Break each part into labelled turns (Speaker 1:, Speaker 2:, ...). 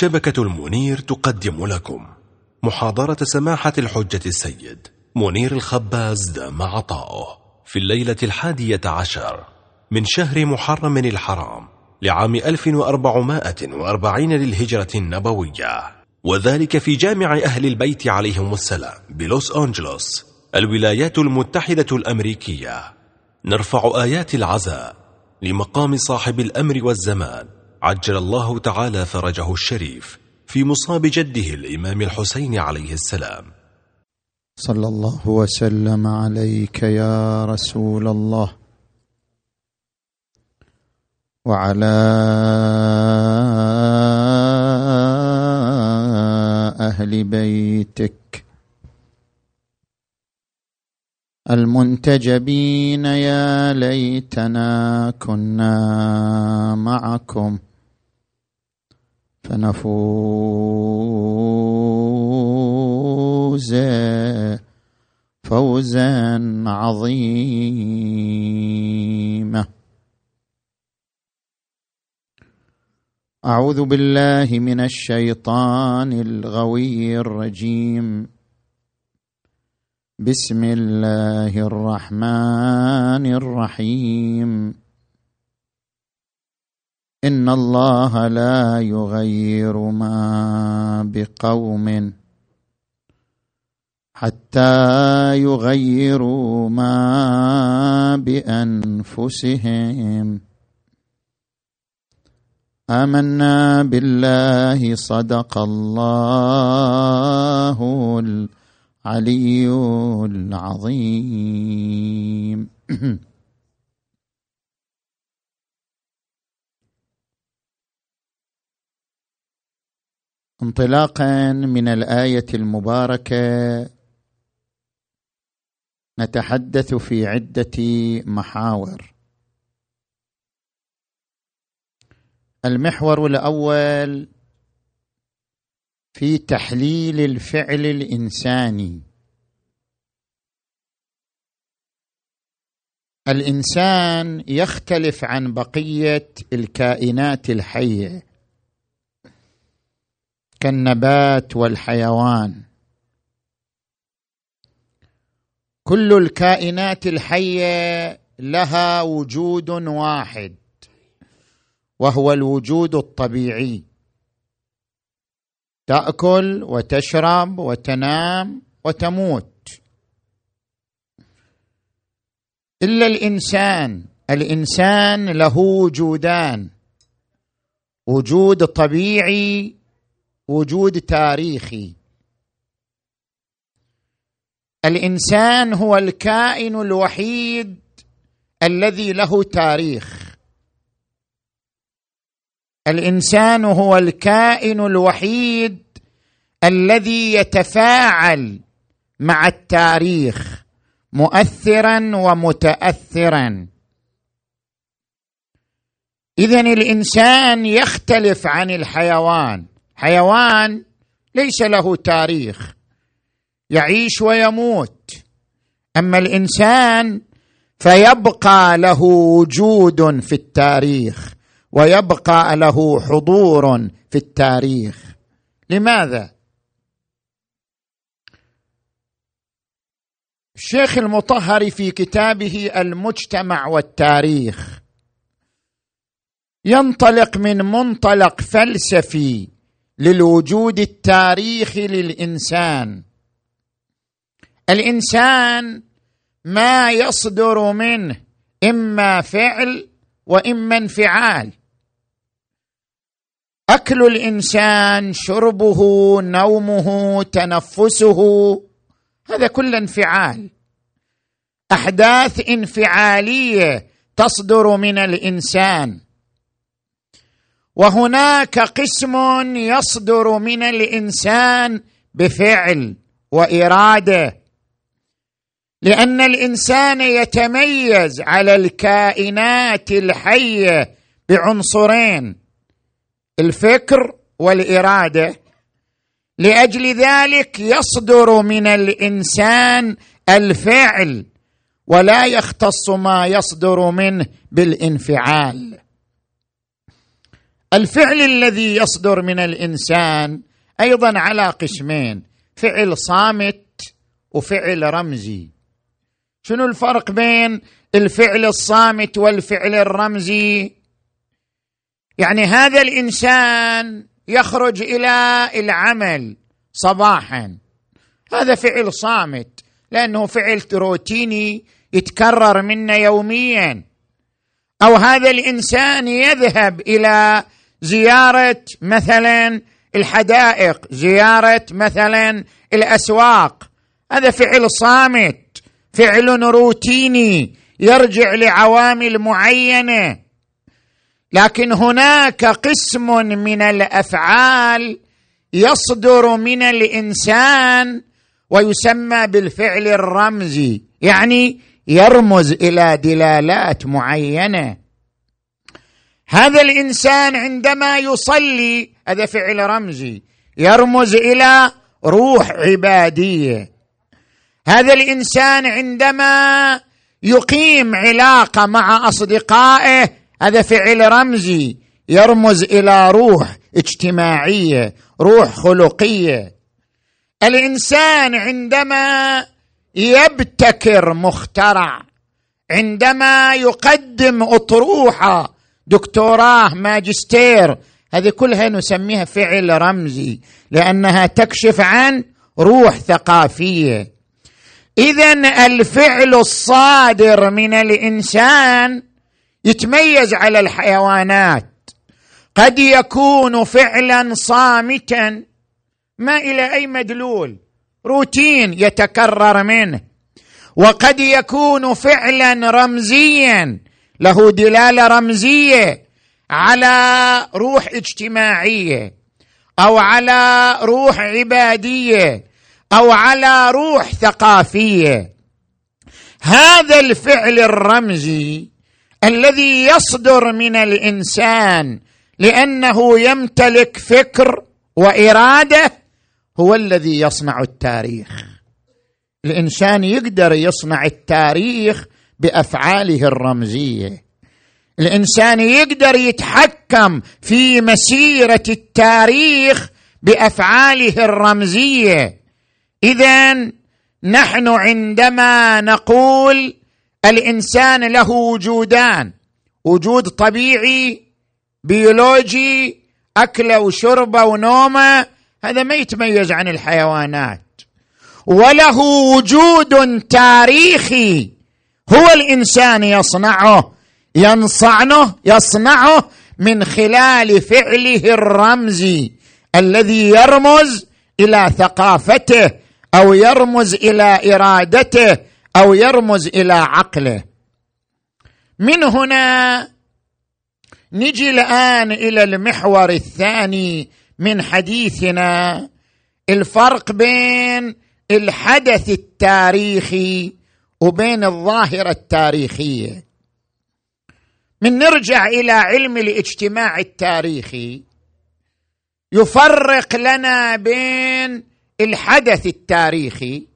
Speaker 1: شبكة المنير تقدم لكم. محاضرة سماحة الحجة السيد منير الخباز دام عطاؤه في الليلة الحادية عشر من شهر محرم الحرام لعام 1440 للهجرة النبوية. وذلك في جامع أهل البيت عليهم السلام بلوس أنجلوس الولايات المتحدة الأمريكية. نرفع آيات العزاء لمقام صاحب الأمر والزمان. عجل الله تعالى فرجه الشريف في مصاب جده الإمام الحسين عليه السلام.
Speaker 2: صلى الله وسلم عليك يا رسول الله. وعلى أهل بيتك المنتجبين يا ليتنا كنا معكم. فنفوز فوزا عظيما. أعوذ بالله من الشيطان الغوي الرجيم. بسم الله الرحمن الرحيم. ان الله لا يغير ما بقوم حتى يغيروا ما بانفسهم امنا بالله صدق الله العلي العظيم انطلاقا من الآية المباركة. نتحدث في عدة محاور. المحور الأول في تحليل الفعل الإنساني. الإنسان يختلف عن بقية الكائنات الحية. كالنبات والحيوان. كل الكائنات الحية لها وجود واحد وهو الوجود الطبيعي. تأكل وتشرب وتنام وتموت. إلا الإنسان الإنسان له وجودان وجود طبيعي وجود تاريخي. الإنسان هو الكائن الوحيد الذي له تاريخ. الإنسان هو الكائن الوحيد الذي يتفاعل مع التاريخ مؤثرا ومتاثرا. اذا الإنسان يختلف عن الحيوان. حيوان ليس له تاريخ يعيش ويموت. أما الإنسان فيبقى له وجود في التاريخ ويبقى له حضور في التاريخ. لماذا؟ الشيخ المطهر في كتابه المجتمع والتاريخ ينطلق من منطلق فلسفي للوجود التاريخي للإنسان. الإنسان ما يصدر منه إما فعل وإما انفعال. أكل الإنسان شربه نومه تنفسه هذا كله انفعال. أحداث انفعالية تصدر من الإنسان. وهناك قسم يصدر من الإنسان بفعل وإرادة. لأن الإنسان يتميز على الكائنات الحية بعنصرين الفكر والإرادة. لأجل ذلك يصدر من الإنسان الفعل ولا يختص ما يصدر منه بالانفعال. الفعل الذي يصدر من الإنسان أيضا على قسمين فعل صامت وفعل رمزي. شنو الفرق بين الفعل الصامت والفعل الرمزي؟ يعني هذا الإنسان يخرج إلى العمل صباحا. هذا فعل صامت لأنه فعل روتيني يتكرر منا يوميا. أو هذا الإنسان يذهب إلى زيارة مثلا الحدائق زيارة مثلا الأسواق. هذا فعل صامت فعل روتيني يرجع لعوامل معينة. لكن هناك قسم من الأفعال يصدر من الإنسان ويسمى بالفعل الرمزي يعني يرمز إلى دلالات معينة. هذا الإنسان عندما يصلي هذا فعل رمزي يرمز إلى روح عبادية. هذا الإنسان عندما يقيم علاقة مع أصدقائه هذا فعل رمزي يرمز إلى روح اجتماعية روح خلقية. الإنسان عندما يبتكر مخترع عندما يقدم أطروحة دكتوراه ماجستير. هذه كلها نسميها فعل رمزي لأنها تكشف عن روح ثقافية. اذا الفعل الصادر من الإنسان يتميز على الحيوانات. قد يكون فعلا صامتا ما إلى أي مدلول. روتين يتكرر منه. وقد يكون فعلا رمزيا له دلاله رمزية على روح اجتماعية أو على روح عبادية أو على روح ثقافية. هذا الفعل الرمزي الذي يصدر من الإنسان لأنه يمتلك فكر وإرادة هو الذي يصنع التاريخ. الإنسان يقدر يصنع التاريخ بأفعاله الرمزية. الإنسان يقدر يتحكم في مسيرة التاريخ بأفعاله الرمزية. اذا نحن عندما نقول الإنسان له وجودان وجود طبيعي بيولوجي اكله وشربه ونومه هذا ما يتميز عن الحيوانات. وله وجود تاريخي. هو الإنسان يصنعه ينصعنه يصنعه من خلال فعله الرمزي الذي يرمز إلى ثقافته أو يرمز إلى إرادته أو يرمز إلى عقله. من هنا نجي الآن إلى المحور الثاني من حديثنا الفرق بين الحدث التاريخي وبين الظاهرة التاريخية. من نرجع إلى علم الاجتماع التاريخي يفرق لنا بين الحدث التاريخي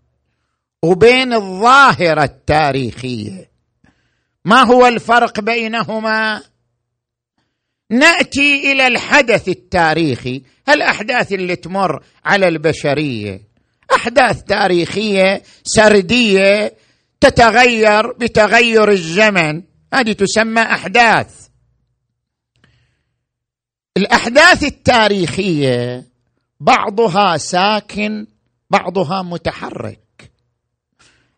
Speaker 2: وبين الظاهرة التاريخية. ما هو الفرق بينهما؟ نأتي إلى الحدث التاريخي. الاحداث اللي تمر على البشرية. أحداث تاريخية سردية تتغير بتغير الزمن. هذه تسمى أحداث. الأحداث التاريخية بعضها ساكن بعضها متحرك.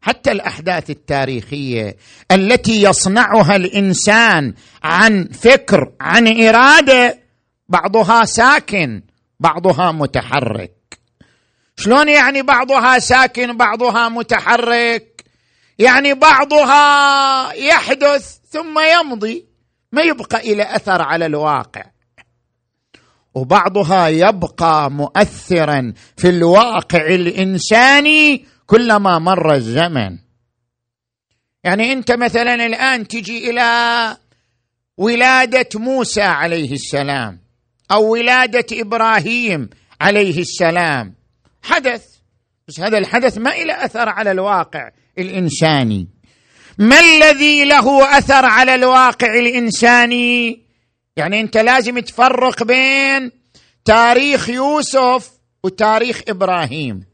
Speaker 2: حتى الأحداث التاريخية التي يصنعها الإنسان عن فكر عن إرادة بعضها ساكن بعضها متحرك. شلون يعني بعضها ساكن بعضها متحرك؟ يعني بعضها يحدث ثم يمضي ما يبقى إلى أثر على الواقع. وبعضها يبقى مؤثرا في الواقع الإنساني كلما مر الزمن. يعني أنت مثلا الآن تجي إلى ولادة موسى عليه السلام أو ولادة إبراهيم عليه السلام. حدث بس هذا الحدث ما له أثر على الواقع. الانساني ما الذي له أثر على الواقع الانساني يعني أنت لازم تفرق بين تاريخ يوسف وتاريخ إبراهيم.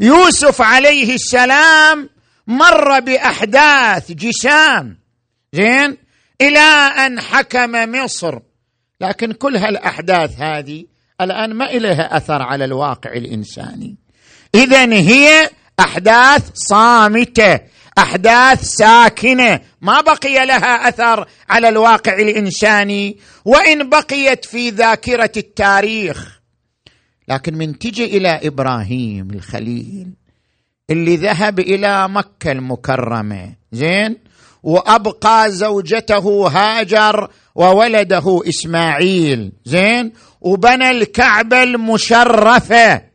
Speaker 2: يوسف عليه السلام مر بأحداث جسام. زين؟ إلى أن حكم مصر. لكن كل هالأحداث هذه الآن ما إليها أثر على الواقع الإنساني. اذا هي أحداث صامتة أحداث ساكنة. ما بقي لها أثر على الواقع الإنساني وإن بقيت في ذاكرة التاريخ. لكن من تجي إلى إبراهيم الخليل اللي ذهب إلى مكة المكرمة. زين؟ وأبقى زوجته هاجر وولده إسماعيل. زين؟ وبنى الكعبة المشرفة.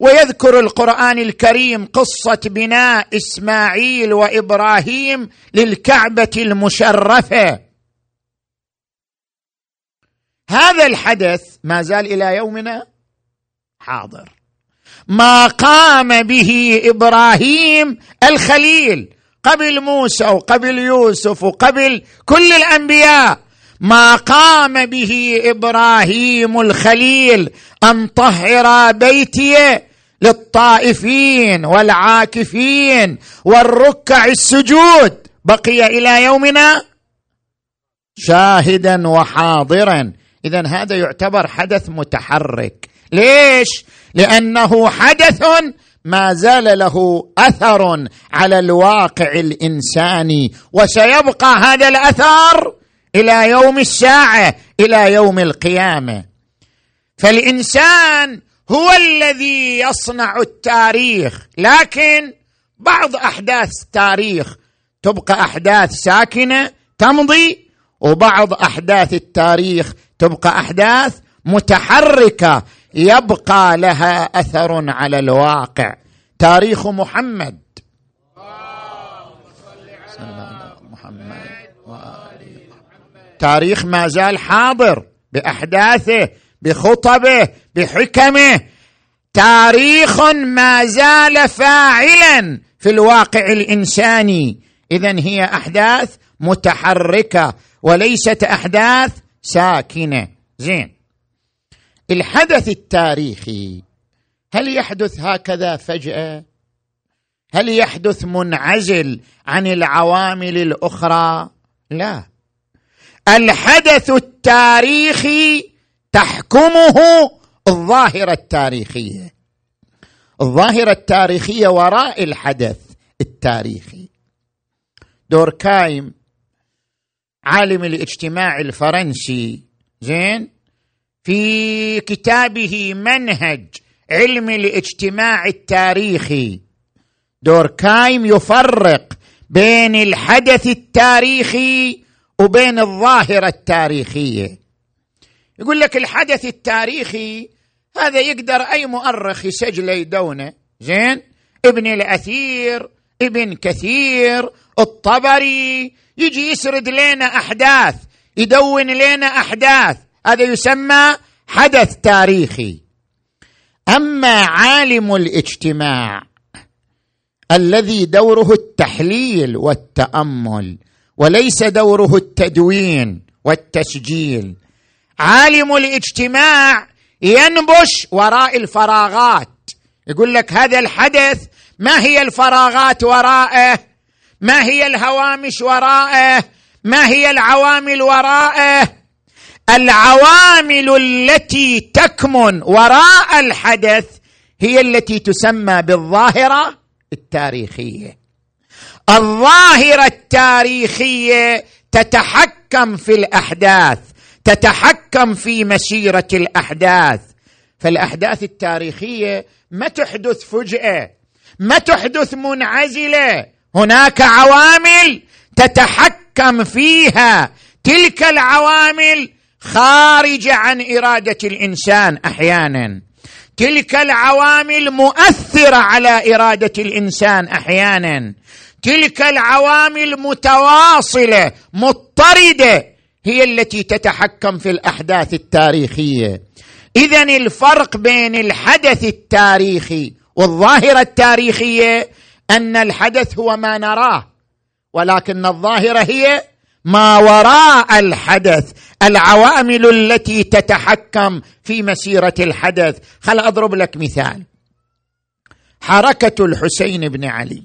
Speaker 2: ويذكر القرآن الكريم قصة بناء إسماعيل وإبراهيم للكعبة المشرفة. هذا الحدث ما زال إلى يومنا حاضر. ما قام به إبراهيم الخليل قبل موسى وقبل يوسف وقبل كل الأنبياء ما قام به إبراهيم الخليل أن طهر بيتي للطائفين والعاكفين والركع السجود. بقي إلى يومنا شاهدا وحاضرا. اذا هذا يعتبر حدث متحرك. ليش؟ لأنه حدث ما زال له أثر على الواقع الإنساني. وسيبقى هذا الأثر إلى يوم الساعة إلى يوم القيامة. فالإنسان هو الذي يصنع التاريخ. لكن بعض أحداث التاريخ تبقى أحداث ساكنة تمضي وبعض أحداث التاريخ تبقى أحداث متحركة يبقى لها أثر على الواقع. تاريخ محمد. محمد تاريخ ما زال حاضر بأحداثه. بخطبه بحكمه. تاريخ ما زال فاعلا في الواقع الإنساني. اذا هي أحداث متحركة وليست أحداث ساكنة. زين. الحدث التاريخي هل يحدث هكذا فجأة؟ هل يحدث منعزل عن العوامل الأخرى؟ لا. الحدث التاريخي تحكمه الظاهرة التاريخية. الظاهرة التاريخية وراء الحدث التاريخي. دوركايم عالم الاجتماع الفرنسي زين؟ في كتابه منهج علم الاجتماع التاريخي. دوركايم يفرق بين الحدث التاريخي وبين الظاهرة التاريخية. يقول لك الحدث التاريخي هذا يقدر أي مؤرخ يسجله يدونه. زين؟ ابن الأثير ابن كثير الطبري يجي يسرد لنا أحداث يدون لنا أحداث. هذا يسمى حدث تاريخي. أما عالم الاجتماع الذي دوره التحليل والتأمل وليس دوره التدوين والتسجيل عالم الاجتماع ينبش وراء الفراغات. يقول لك هذا الحدث ما هي الفراغات وراءه؟ ما هي الهوامش وراءه؟ ما هي العوامل وراءه؟ العوامل التي تكمن وراء الحدث هي التي تسمى بالظاهرة التاريخية. الظاهرة التاريخية تتحكم في الأحداث. تتحكم في مسيرة الأحداث. فالأحداث التاريخية ما تحدث فجأة ما تحدث منعزلة. هناك عوامل تتحكم فيها. تلك العوامل خارجه عن إرادة الإنسان أحيانا. تلك العوامل مؤثرة على إرادة الإنسان أحيانا. تلك العوامل متواصلة مضطردة. هي التي تتحكم في الأحداث التاريخية. اذا الفرق بين الحدث التاريخي والظاهرة التاريخية أن الحدث هو ما نراه ولكن الظاهرة هي ما وراء الحدث العوامل التي تتحكم في مسيرة الحدث. خل أضرب لك مثال. حركة الحسين بن علي.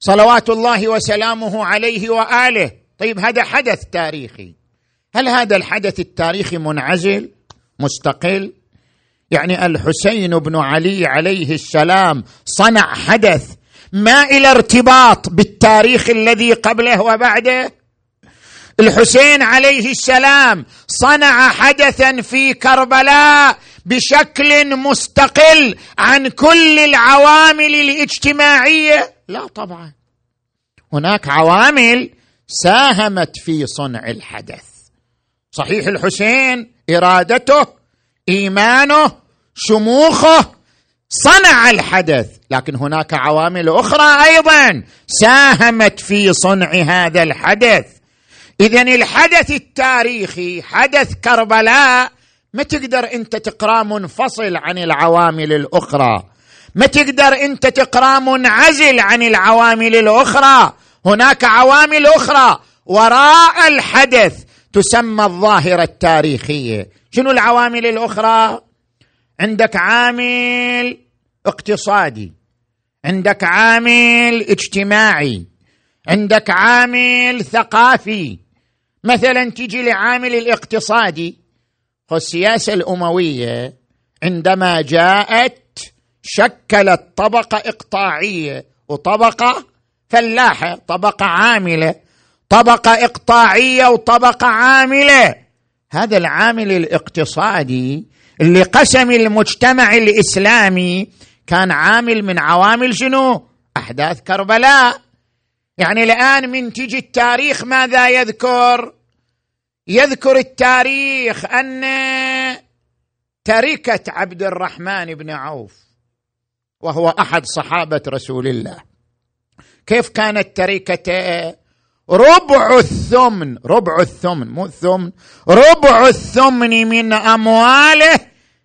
Speaker 2: صلوات الله وسلامه عليه وآله. طيب هذا حدث تاريخي. هل هذا الحدث التاريخي منعزل؟ مستقل. يعني الحسين بن علي عليه السلام صنع حدث ما إلى ارتباط بالتاريخ الذي قبله وبعده؟ الحسين عليه السلام صنع حدثا في كربلاء بشكل مستقل عن كل العوامل الاجتماعية؟ لا طبعا. هناك عوامل ساهمت في صنع الحدث. صحيح الحسين إرادته إيمانه شموخه صنع الحدث. لكن هناك عوامل أخرى أيضا ساهمت في صنع هذا الحدث. اذا الحدث التاريخي حدث كربلاء ما تقدر أنت تقرأ منفصل عن العوامل الأخرى. ما تقدر أنت تقرأ منعزل عن العوامل الأخرى. هناك عوامل أخرى. وراء الحدث تسمى الظاهرة التاريخية. شنو العوامل الأخرى؟ عندك عامل اقتصادي. عندك عامل اجتماعي. عندك عامل ثقافي. مثلا تجي لعامل الاقتصادي. السياسة الأموية. عندما جاءت شكلت طبقة إقطاعية. وطبقة فلاحه طبقة عاملة طبقة إقطاعية وطبقة عاملة هذا العامل الاقتصادي اللي قسم المجتمع الإسلامي كان عامل من عوامل شنو؟ أحداث كربلاء يعني الآن من تجي التاريخ ماذا يذكر؟ يذكر التاريخ أن تركة عبد الرحمن بن عوف وهو أحد صحابة رسول الله كيف كانت تركته ربع الثمن ربع الثمن مو الثمن ربع الثمن من أمواله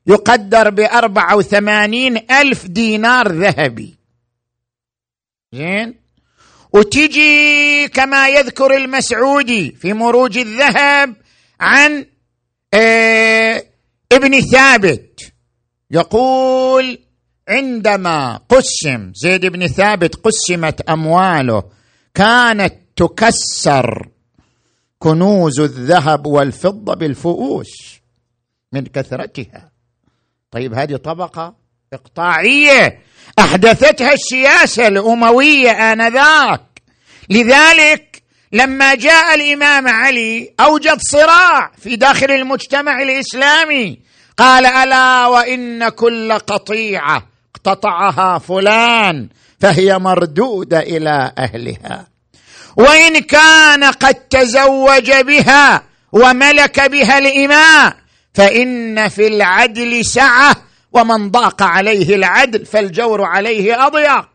Speaker 2: يقدر بأربعة وثمانين ألف دينار ذهبي. زين؟ وتجي كما يذكر المسعودي في مروج الذهب عن آه ابن ثابت يقول عندما قسم زيد بن ثابت قسمت أمواله كانت تكسر كنوز الذهب والفضة بالفؤوس من كثرتها. طيب هذه طبقة إقطاعية أحدثتها السياسة الأموية آنذاك. لذلك لما جاء الإمام علي أوجد صراع في داخل المجتمع الإسلامي قال ألا وإن كل قطيعة اقتطعها فلان فهي مردودة إلى أهلها. وإن كان قد تزوج بها وملك بها الاماء فإن في العدل سعة ومن ضاق عليه العدل فالجور عليه أضيق.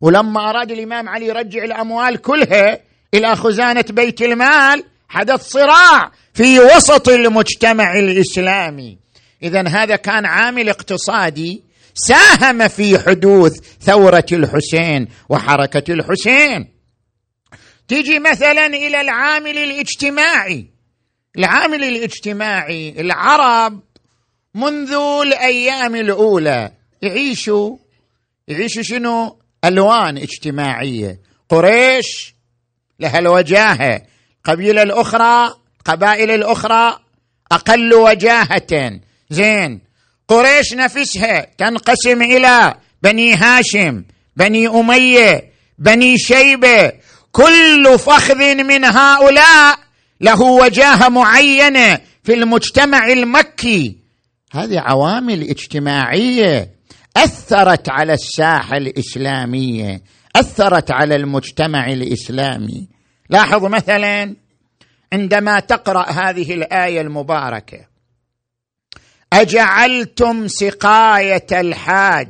Speaker 2: ولما أراد الإمام علي يرجع الأموال كلها إلى خزانة بيت المال حدث صراع في وسط المجتمع الإسلامي. اذا هذا كان عامل اقتصادي ساهم في حدوث ثورة الحسين وحركة الحسين. تجي مثلا إلى العامل الاجتماعي. العامل الاجتماعي العرب منذ الأيام الأولى يعيشوا يعيشوا شنو؟ ألوان اجتماعية. قريش لها الوجاهة القبيله الأخرى القبائل الأخرى أقل وجاهة. زين قريش نفسها تنقسم إلى بني هاشم بني أمية بني شيبة. كل فخذ من هؤلاء له وجاهه معينه في المجتمع المكي. هذه عوامل اجتماعية أثرت على الساحة الإسلامية أثرت على المجتمع الإسلامي. لاحظ مثلا عندما تقرأ هذه الآية المباركة أجعلتم سقاية الحاج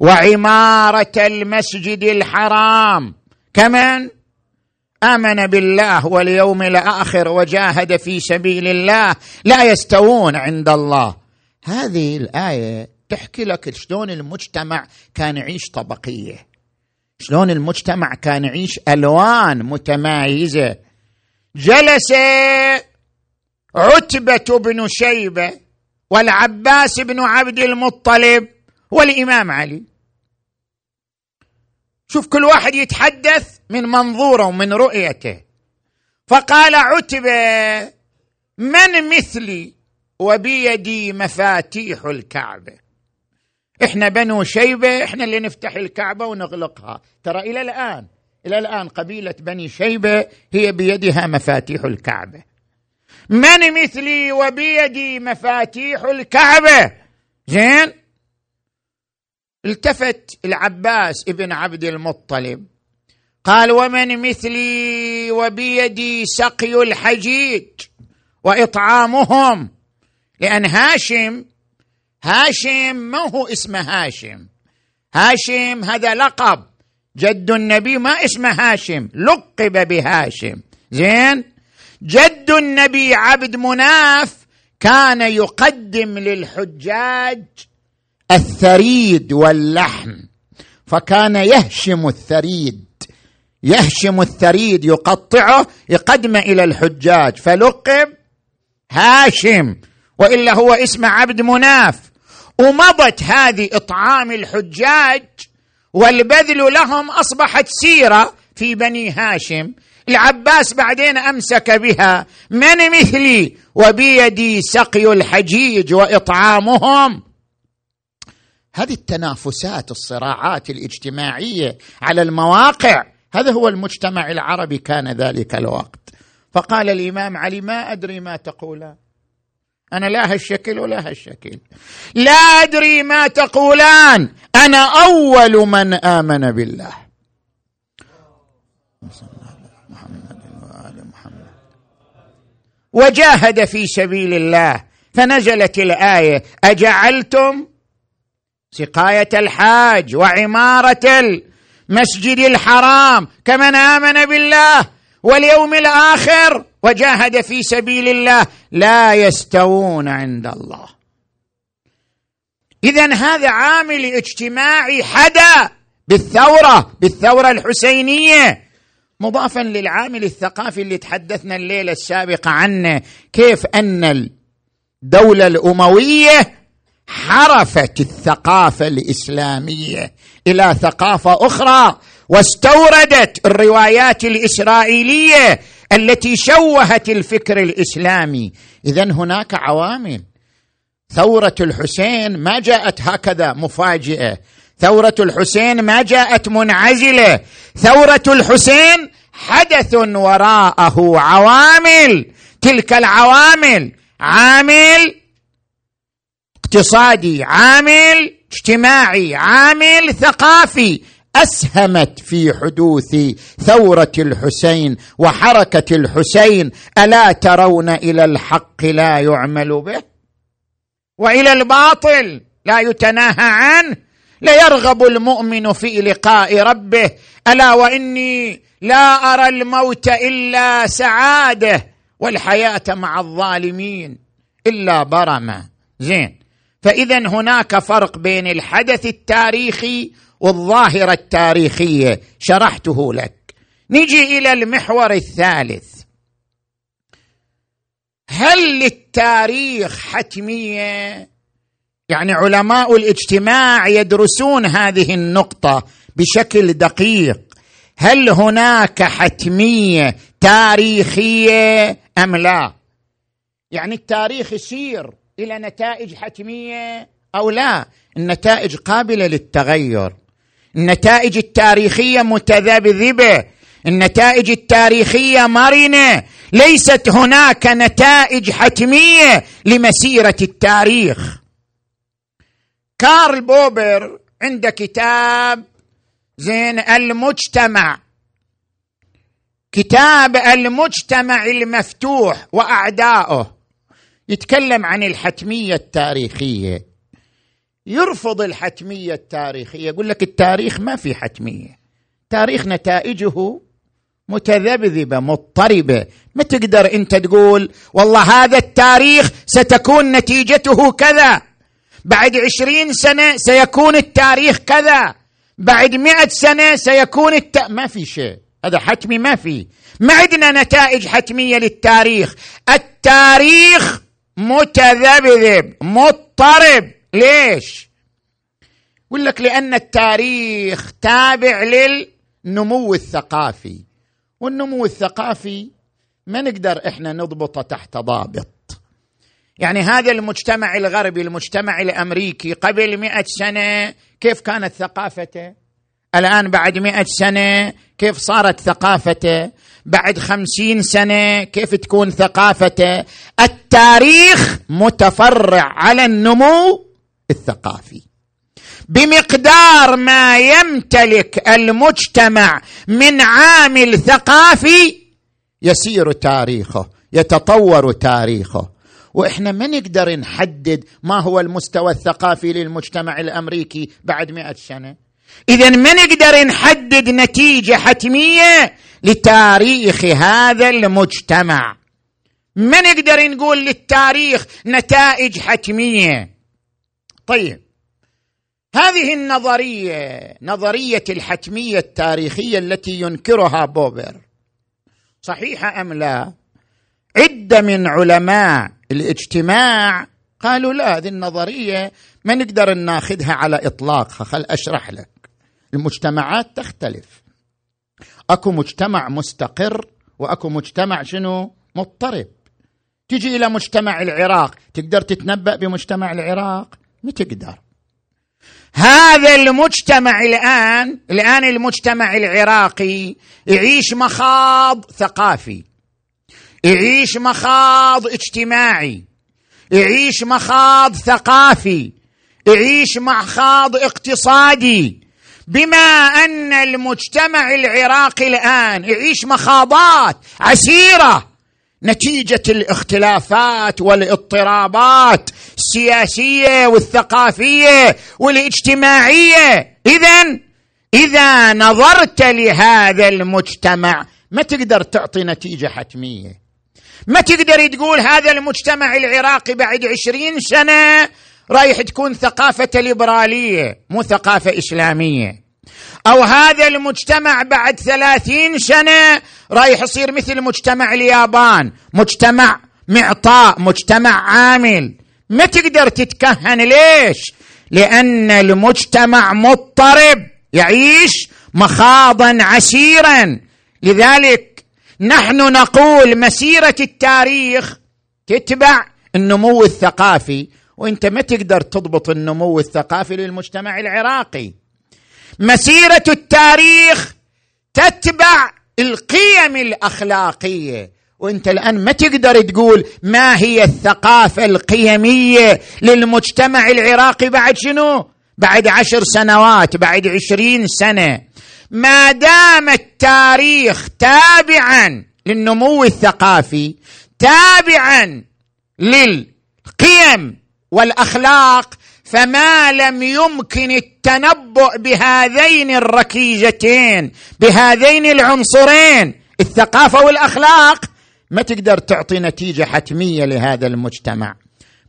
Speaker 2: وعمارة المسجد الحرام. كمن؟ آمن بالله واليوم الآخر وجاهد في سبيل الله. لا يستوون عند الله. هذه الآية تحكي لك شلون المجتمع كان يعيش طبقية. شلون المجتمع كان يعيش ألوان متمايزة. جلس عتبة بن شيبة والعباس بن عبد المطلب والإمام علي. شوف كل واحد يتحدث من منظوره ومن رؤيته. فقال عتبه من مثلي؟ وبيدي مفاتيح الكعبة. إحنا بنو شيبة إحنا اللي نفتح الكعبة ونغلقها. ترى إلى الآن إلى الآن قبيلة بني شيبة هي بيدها مفاتيح الكعبة. من مثلي وبيدي مفاتيح الكعبة. زين؟ التفت العباس ابن عبد المطلب. قال ومن مثلي وبيدي سقي الحجيج وإطعامهم. لأن هاشم هاشم ما هو اسمه هاشم. هاشم هذا لقب. جد النبي ما اسمه هاشم لقب بهاشم. زين؟ جد النبي عبد مناف كان يقدم للحجاج الثريد واللحم فكان يهشم الثريد يهشم الثريد يقطعه يقدمه إلى الحجاج فلقب هاشم وإلا هو اسم عبد مناف. ومضت هذه إطعام الحجاج والبذل لهم أصبحت سيرة في بني هاشم. العباس بعدين أمسك بها من مثلي وبيدي سقي الحجيج وإطعامهم. هذه التنافسات الصراعات الاجتماعية على المواقع هذا هو المجتمع العربي كان ذلك الوقت. فقال الإمام علي ما أدري ما تقولان أنا لا هالشكل ولا هالشكل. لا أدري ما تقولان أنا أول من آمن بالله محمد وآل محمد وجاهد في سبيل الله. فنزلت الآية أجعلتم سقاية الحاج وعمارة المسجد الحرام كمن آمن بالله واليوم الآخر وجاهد في سبيل الله لا يستوون عند الله. اذا هذا عامل اجتماعي حدا بالثورة بالثورة الحسينية. مضافا للعامل الثقافي اللي تحدثنا الليلة السابقة عنه كيف أن الدولة الأموية حرفت الثقافة الإسلامية إلى ثقافة أخرى واستوردت الروايات الإسرائيلية التي شوهت الفكر الإسلامي. اذا هناك عوامل. ثورة الحسين ما جاءت هكذا مفاجئة. ثورة الحسين ما جاءت منعزلة. ثورة الحسين حدث وراءه عوامل. تلك العوامل عامل اقتصادي عامل اجتماعي عامل ثقافي أسهمت في حدوث ثورة الحسين وحركة الحسين. ألا ترون إلى الحق لا يعمل به؟ وإلى الباطل لا يتناهى عنه؟ ليرغب المؤمن في لقاء ربه. ألا وإني لا أرى الموت إلا سعادة والحياة مع الظالمين إلا برما زين. فاذا هناك فرق بين الحدث التاريخي والظاهرة التاريخية. شرحته لك. نجي إلى المحور الثالث. هل للتاريخ حتمية؟ يعني علماء الاجتماع يدرسون هذه النقطة بشكل دقيق. هل هناك حتمية تاريخية أم لا؟ يعني التاريخ يسير إلى نتائج حتمية أو لا؟ النتائج قابلة للتغير. النتائج التاريخية متذبذبة. النتائج التاريخية مرنة. ليست هناك نتائج حتمية لمسيرة التاريخ. كارل بوبر عند كتاب زين المجتمع. كتاب المجتمع المفتوح واعداؤه يتكلم عن الحتمية التاريخية. يرفض الحتمية التاريخية. يقول لك التاريخ ما في حتمية. تاريخ نتائجه متذبذبة مضطربة. ما تقدر انت تقول والله هذا التاريخ ستكون نتيجته كذا. بعد عشرين سنة سيكون التاريخ كذا. بعد مئة سنة سيكون الت... ما في شيء. هذا حتمي ما في. ما عندنا نتائج حتمية للتاريخ. التاريخ متذبذب مضطرب. ليش؟ يقول لك لأن التاريخ تابع للنمو الثقافي. والنمو الثقافي ما نقدر إحنا نضبطه تحت ضابط. يعني هذا المجتمع الغربي المجتمع الأمريكي قبل مئة سنة كيف كانت ثقافته؟ الآن بعد مئة سنة كيف صارت ثقافته؟ بعد خمسين سنة كيف تكون ثقافته؟ التاريخ متفرع على النمو الثقافي. بمقدار ما يمتلك المجتمع من عامل ثقافي يسير تاريخه يتطور تاريخه. وإحنا ما نقدر نحدد ما هو المستوى الثقافي للمجتمع الأمريكي بعد مئة سنة. اذا ما نقدر نحدد نتيجة حتمية لتاريخ هذا المجتمع. ما نقدر نقول للتاريخ نتائج حتمية. طيب هذه النظرية نظرية الحتمية التاريخية التي ينكرها بوبر صحيحة أم لا؟ عدة من علماء الاجتماع. قالوا لا هذه النظرية ما نقدر ناخذها على اطلاقها خل أشرح لك. المجتمعات تختلف. أكو مجتمع مستقر وأكو مجتمع شنو؟ مضطرب. تجي إلى مجتمع العراق تقدر تتنبأ بمجتمع العراق؟ ما تقدر. هذا المجتمع الآن الآن المجتمع العراقي يعيش مخاض ثقافي. يعيش مخاض اجتماعي يعيش مخاض ثقافي يعيش مخاض اقتصادي. بما أن المجتمع العراقي الآن يعيش مخاضات عسيرة نتيجة الاختلافات والاضطرابات السياسية والثقافية والاجتماعية. اذا إذا نظرت لهذا المجتمع ما تقدر تعطي نتيجة حتمية؟ ما تقدر تقول هذا المجتمع العراقي بعد عشرين سنة رايح تكون ثقافة ليبرالية مو ثقافة إسلامية. أو هذا المجتمع بعد ثلاثين سنة رايح يصير مثل مجتمع اليابان مجتمع معطاء مجتمع عامل. ما تقدر تتكهن ليش؟ لأن المجتمع مضطرب يعيش مخاضا عسيرا. لذلك نحن نقول مسيرة التاريخ تتبع النمو الثقافي وانت ما تقدر تضبط النمو الثقافي للمجتمع العراقي. مسيرة التاريخ تتبع القيم الأخلاقية وانت الآن ما تقدر تقول ما هي الثقافة القيمية للمجتمع العراقي بعد شنو؟ بعد عشر سنوات بعد عشرين سنة. ما دام التاريخ تابعا للنمو الثقافي تابعا للقيم والأخلاق فما لم يمكن التنبؤ بهذين الركيزتين بهذين العنصرين الثقافة والأخلاق. ما تقدر تعطي نتيجة حتمية لهذا المجتمع.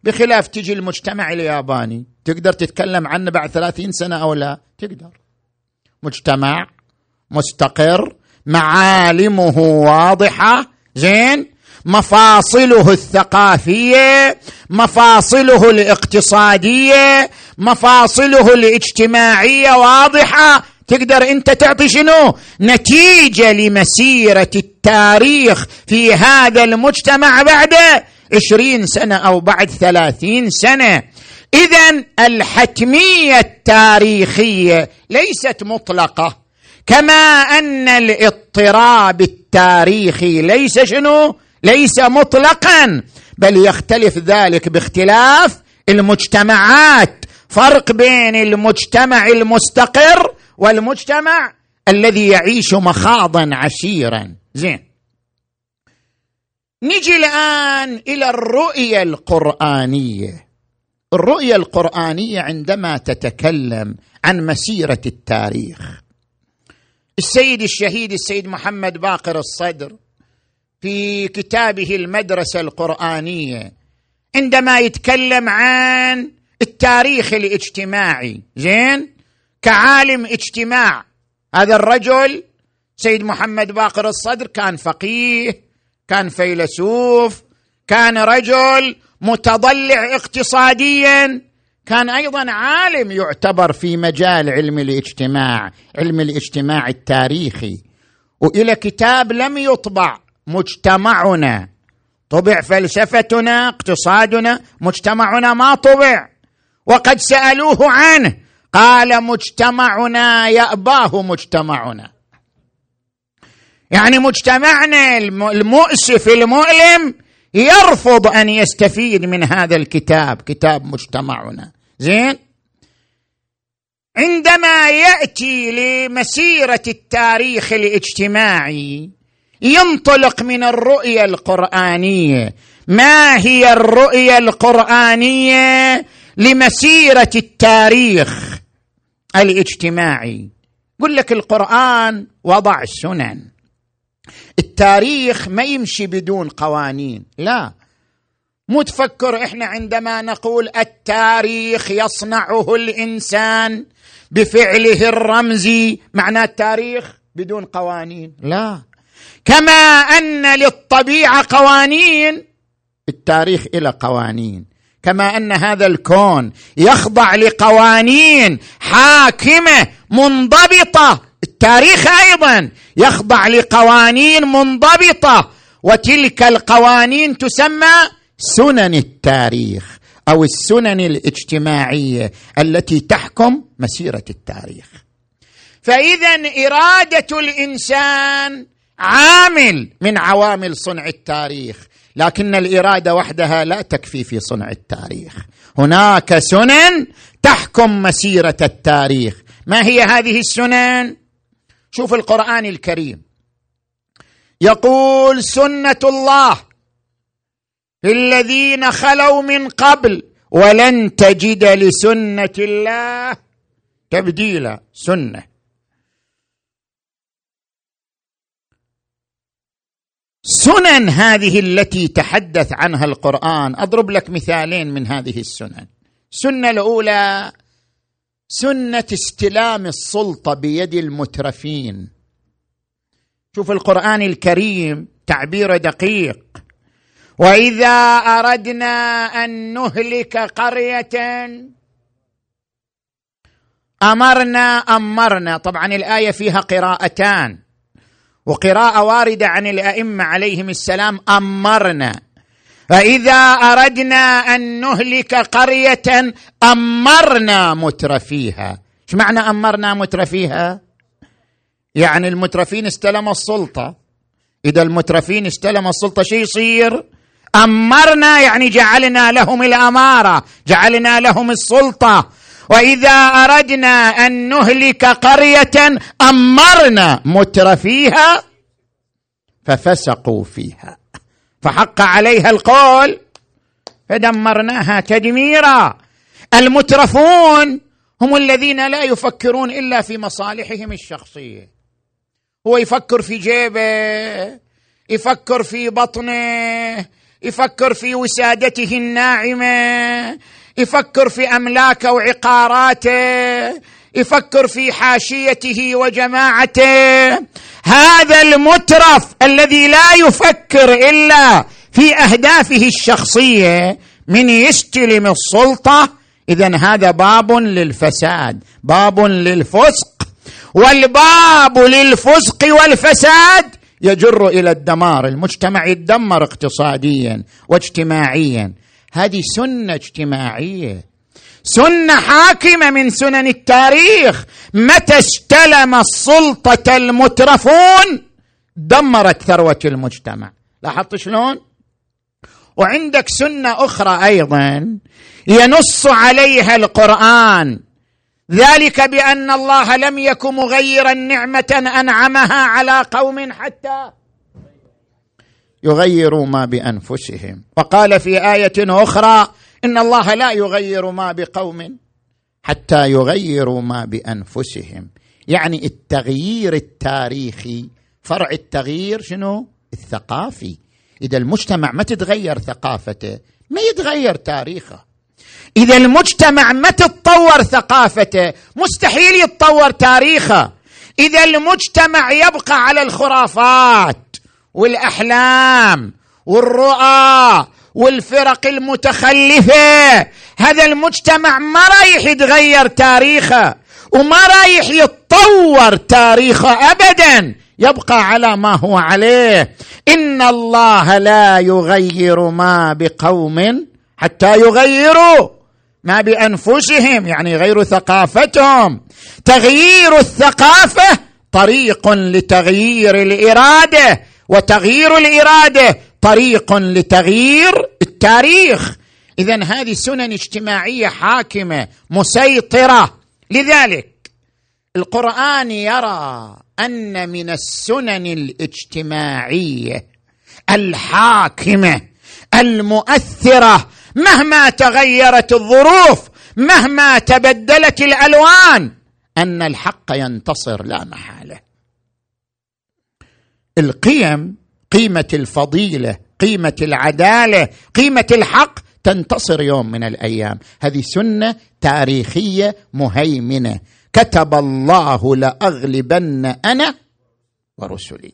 Speaker 2: بخلاف تجي المجتمع الياباني تقدر تتكلم عنه بعد ثلاثين سنة أو لا؟ تقدر. مجتمع مستقر معالمه واضحة زين؟ مفاصله الثقافية مفاصله الاقتصادية مفاصله الاجتماعية واضحة. تقدر انت تعطي شنو؟ نتيجة لمسيرة التاريخ في هذا المجتمع بعد عشرين سنة أو بعد ثلاثين سنة. اذا الحتمية التاريخية ليست مطلقة كما أن الاضطراب التاريخي ليس شنو؟ ليس مطلقا بل يختلف ذلك باختلاف المجتمعات. فرق بين المجتمع المستقر والمجتمع الذي يعيش مخاضا عشيرا زين. نجي الآن إلى الرؤية القرآنية. الرؤية القرآنية عندما تتكلم عن مسيرة التاريخ. السيد الشهيد السيد محمد باقر الصدر في كتابه المدرسة القرآنية عندما يتكلم عن التاريخ الاجتماعي. زين؟ كعالم اجتماع. هذا الرجل سيد محمد باقر الصدر كان فقيه كان فيلسوف كان رجل متضلع اقتصاديا. كان أيضا عالم يعتبر في مجال علم الاجتماع علم الاجتماع التاريخي. وإلى كتاب لم يطبع مجتمعنا. طبع فلسفتنا اقتصادنا مجتمعنا ما طبع. وقد سألوه عنه قال مجتمعنا يأباه مجتمعنا. يعني مجتمعنا المؤسف المؤلم يرفض أن يستفيد من هذا الكتاب كتاب مجتمعنا. زين؟ عندما يأتي لمسيرة التاريخ الاجتماعي ينطلق من الرؤية القرآنية. ما هي الرؤية القرآنية لمسيرة التاريخ الاجتماعي؟ يقول لك القرآن وضع سنن التاريخ ما يمشي بدون قوانين لا. مو تفكر إحنا عندما نقول التاريخ يصنعه الإنسان بفعله الرمزي معناه التاريخ بدون قوانين لا. كما أن للطبيعة قوانين التاريخ إلى قوانين. كما أن هذا الكون يخضع لقوانين حاكمة منضبطة. التاريخ أيضا يخضع لقوانين منضبطة وتلك القوانين تسمى سنن التاريخ أو السنن الاجتماعية التي تحكم مسيرة التاريخ. فاذا إرادة الإنسان عامل من عوامل صنع التاريخ لكن الإرادة وحدها لا تكفي في صنع التاريخ. هناك سنن تحكم مسيرة التاريخ. ما هي هذه السنن؟ شوف القرآن الكريم. يقول سنة الله في الذين خلوا من قبل ولن تجد لسنة الله تبديلا سنة. سنن هذه التي تحدث عنها القرآن أضرب لك مثالين من هذه السنن. السنة الأولى سنة استلام السلطة بيد المترفين. شوف القرآن الكريم تعبيره دقيق. وإذا أردنا أن نهلك قرية أمرنا أمرنا. طبعا الآية فيها قراءتان. وقراءة واردة عن الأئمة عليهم السلام أمرنا. فإذا أردنا أن نهلك قرية أمرنا مترفيها إيش معنى أمرنا مترفيها يعني المترفين استلموا السلطة. إذا المترفين استلموا السلطة شو يصير؟ أمرنا يعني جعلنا لهم الأمارة جعلنا لهم السلطة. وإذا أردنا أن نهلك قرية أمرنا مترفيها ففسقوا فيها. فحق عليها القول. فدمرناها تدميرا. المترفون هم الذين لا يفكرون إلا في مصالحهم الشخصية. هو يفكر في جيبه يفكر في بطنه يفكر في وسادته الناعمة يفكر في أملاكه وعقاراته يفكر في حاشيته وجماعته. هذا المترف الذي لا يفكر إلا في أهدافه الشخصية من يستلم السلطة اذا هذا باب للفساد باب للفسق. والباب للفسق والفساد يجر إلى الدمار المجتمع يتدمر اقتصاديا واجتماعيا. هذه سنة اجتماعية. سنة حاكمة من سنن التاريخ. متى استلم السلطة المترفون؟ دمرت ثروة المجتمع. لاحظت شلون؟ وعندك سنة أخرى أيضا ينص عليها القرآن. ذلك بأن الله لم يكن مغيرا نعمة أنعمها على قوم حتى يغيروا ما بأنفسهم. وقال في آية أخرى إن الله لا يغير ما بقوم حتى يغيروا ما بأنفسهم. يعني التغيير التاريخي فرع التغيير شنو؟ الثقافي. إذا المجتمع ما تتغير ثقافته ما يتغير تاريخه. إذا المجتمع ما تتطور ثقافته مستحيل يتطور تاريخه. إذا المجتمع يبقى على الخرافات والأحلام والرؤى والفرق المتخلفة. هذا المجتمع ما رايح يتغير تاريخه وما رايح يتطور تاريخه ابدا. يبقى على ما هو عليه. إن الله لا يغير ما بقوم حتى يغيروا ما بأنفسهم يعني غير ثقافتهم. تغيير الثقافة طريق لتغيير الإرادة وتغيير الإرادة طريق لتغيير التاريخ. اذا هذه سنن اجتماعية حاكمة مسيطرة. لذلك القرآن يرى أن من السنن الاجتماعية الحاكمة المؤثرة. مهما تغيرت الظروف مهما تبدلت الألوان أن الحق ينتصر لا محالة. القيم قيمة الفضيلة قيمة العدالة قيمة الحق تنتصر يوم من الأيام. هذه سنة تاريخية مهيمنة. كتب الله لأغلبن أنا ورسلي.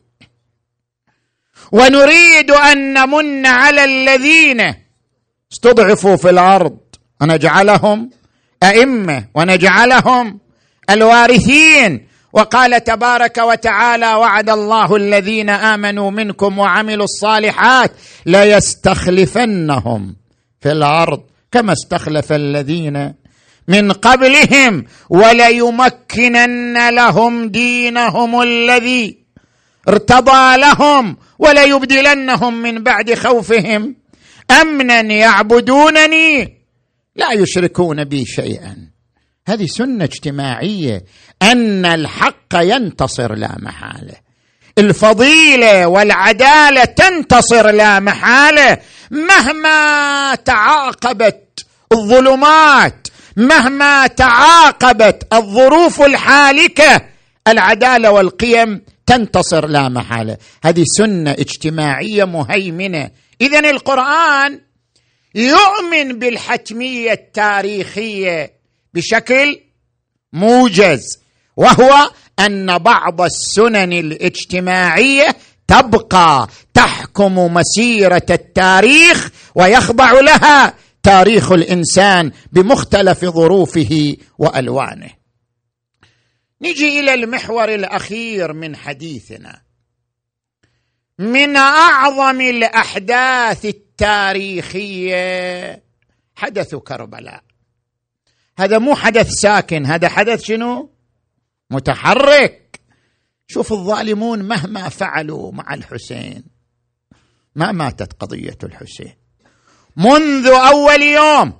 Speaker 2: ونريد أن نمن على الذين استضعفوا في الأرض. ونجعلهم أئمة ونجعلهم الوارثين. وقال تبارك وتعالى وعد الله الذين آمنوا منكم وعملوا الصالحات ليستخلفنهم في الأرض كما استخلف الذين من قبلهم وليمكنن لهم دينهم الذي ارتضى لهم وليبدلنهم من بعد خوفهم. أمنا يعبدونني لا يشركون بي شيئا. هذه سنة اجتماعية أن الحق ينتصر لا محالة. الفضيلة والعدالة تنتصر لا محالة. مهما تعاقبت الظلمات مهما تعاقبت الظروف الحالكة العدالة والقيم تنتصر لا محالة. هذه سنة اجتماعية مهيمنة. اذا القرآن يؤمن بالحتمية التاريخية بشكل موجز وهو أن بعض السنن الاجتماعية تبقى تحكم مسيرة التاريخ ويخضع لها تاريخ الإنسان بمختلف ظروفه وألوانه. نجي إلى المحور الأخير من حديثنا. من أعظم الأحداث التاريخية حدث كربلاء. هذا مو حدث ساكن هذا حدث شنو؟ متحرك. شوف الظالمون مهما فعلوا مع الحسين ما ماتت قضية الحسين. منذ أول يوم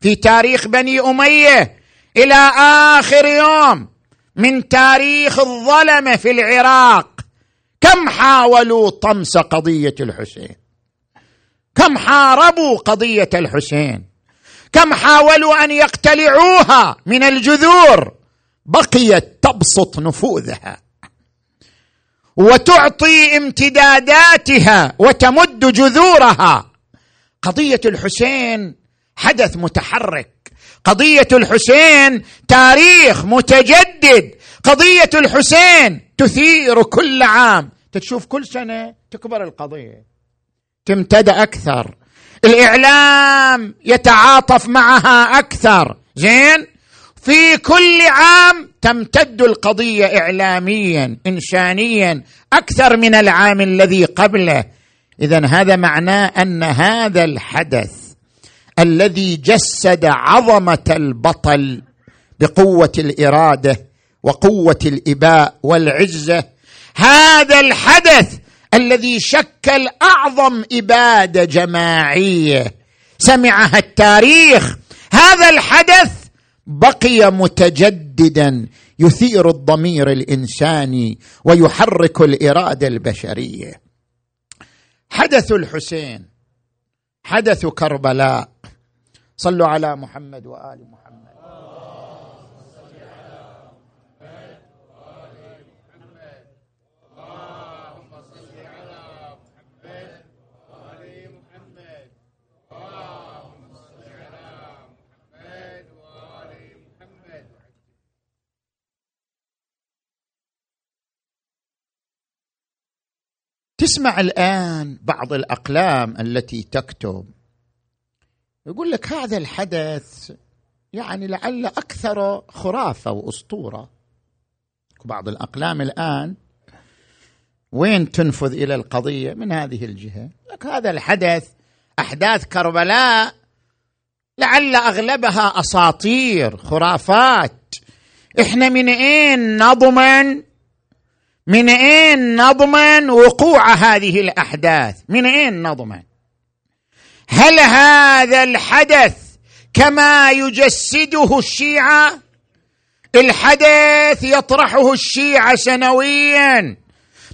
Speaker 2: في تاريخ بني أمية إلى آخر يوم من تاريخ الظلمة في العراق كم حاولوا طمس قضية الحسين؟ كم حاربوا قضية الحسين؟ كم حاولوا أن يقتلعوها من الجذور؟ بقيت تبسط نفوذها وتعطي امتداداتها وتمد جذورها. قضية الحسين حدث متحرك. قضية الحسين تاريخ متجدد. قضية الحسين تثير كل عام. تشوف كل سنة تكبر القضية. تمتد أكثر. الإعلام يتعاطف معها أكثر. زين؟ في كل عام تمتد القضية اعلاميا انسانيا أكثر من العام الذي قبله. اذا هذا معناه أن هذا الحدث الذي جسد عظمة البطل بقوة الإرادة وقوة الإباء والعزة هذا الحدث الذي شكل أعظم اباده جماعية. سمعها التاريخ. هذا الحدث بقي متجددا. يثير الضمير الإنساني ويحرك الإرادة البشرية. حدث الحسين. حدث كربلاء. صلوا على محمد وآل محمد. تسمع الآن بعض الأقلام التي تكتب. يقول لك هذا الحدث يعني لعل أكثر خرافة وأسطورة. بعض الأقلام الآن وين تنفذ إلى القضية؟ من هذه الجهة. لك هذا الحدث أحداث كربلاء لعل أغلبها أساطير خرافات. إحنا من إين نضمن من أين نضمن وقوع هذه الأحداث؟ من أين نضمن؟ هل هذا الحدث كما يجسده الشيعة؟ الحدث يطرحه الشيعة سنويا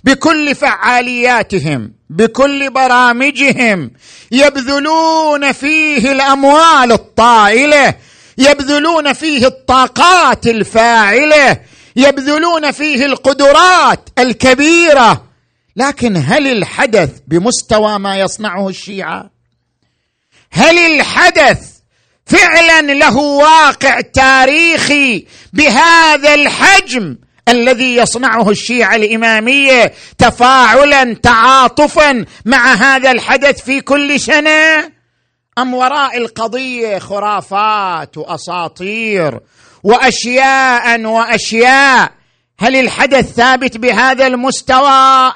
Speaker 2: بكل فعالياتهم بكل برامجهم. يبذلون فيه الأموال الطائلة يبذلون فيه الطاقات الفاعلة. يبذلون فيه القدرات الكبيرة. لكن هل الحدث بمستوى ما يصنعه الشيعة؟ هل الحدث فعلا له واقع تاريخي بهذا الحجم الذي يصنعه الشيعة الإمامية تفاعلا تعاطفا مع هذا الحدث في كل سنه أم وراء القضية خرافات وأساطير وأشياء وأشياء. هل الحدث ثابت بهذا المستوى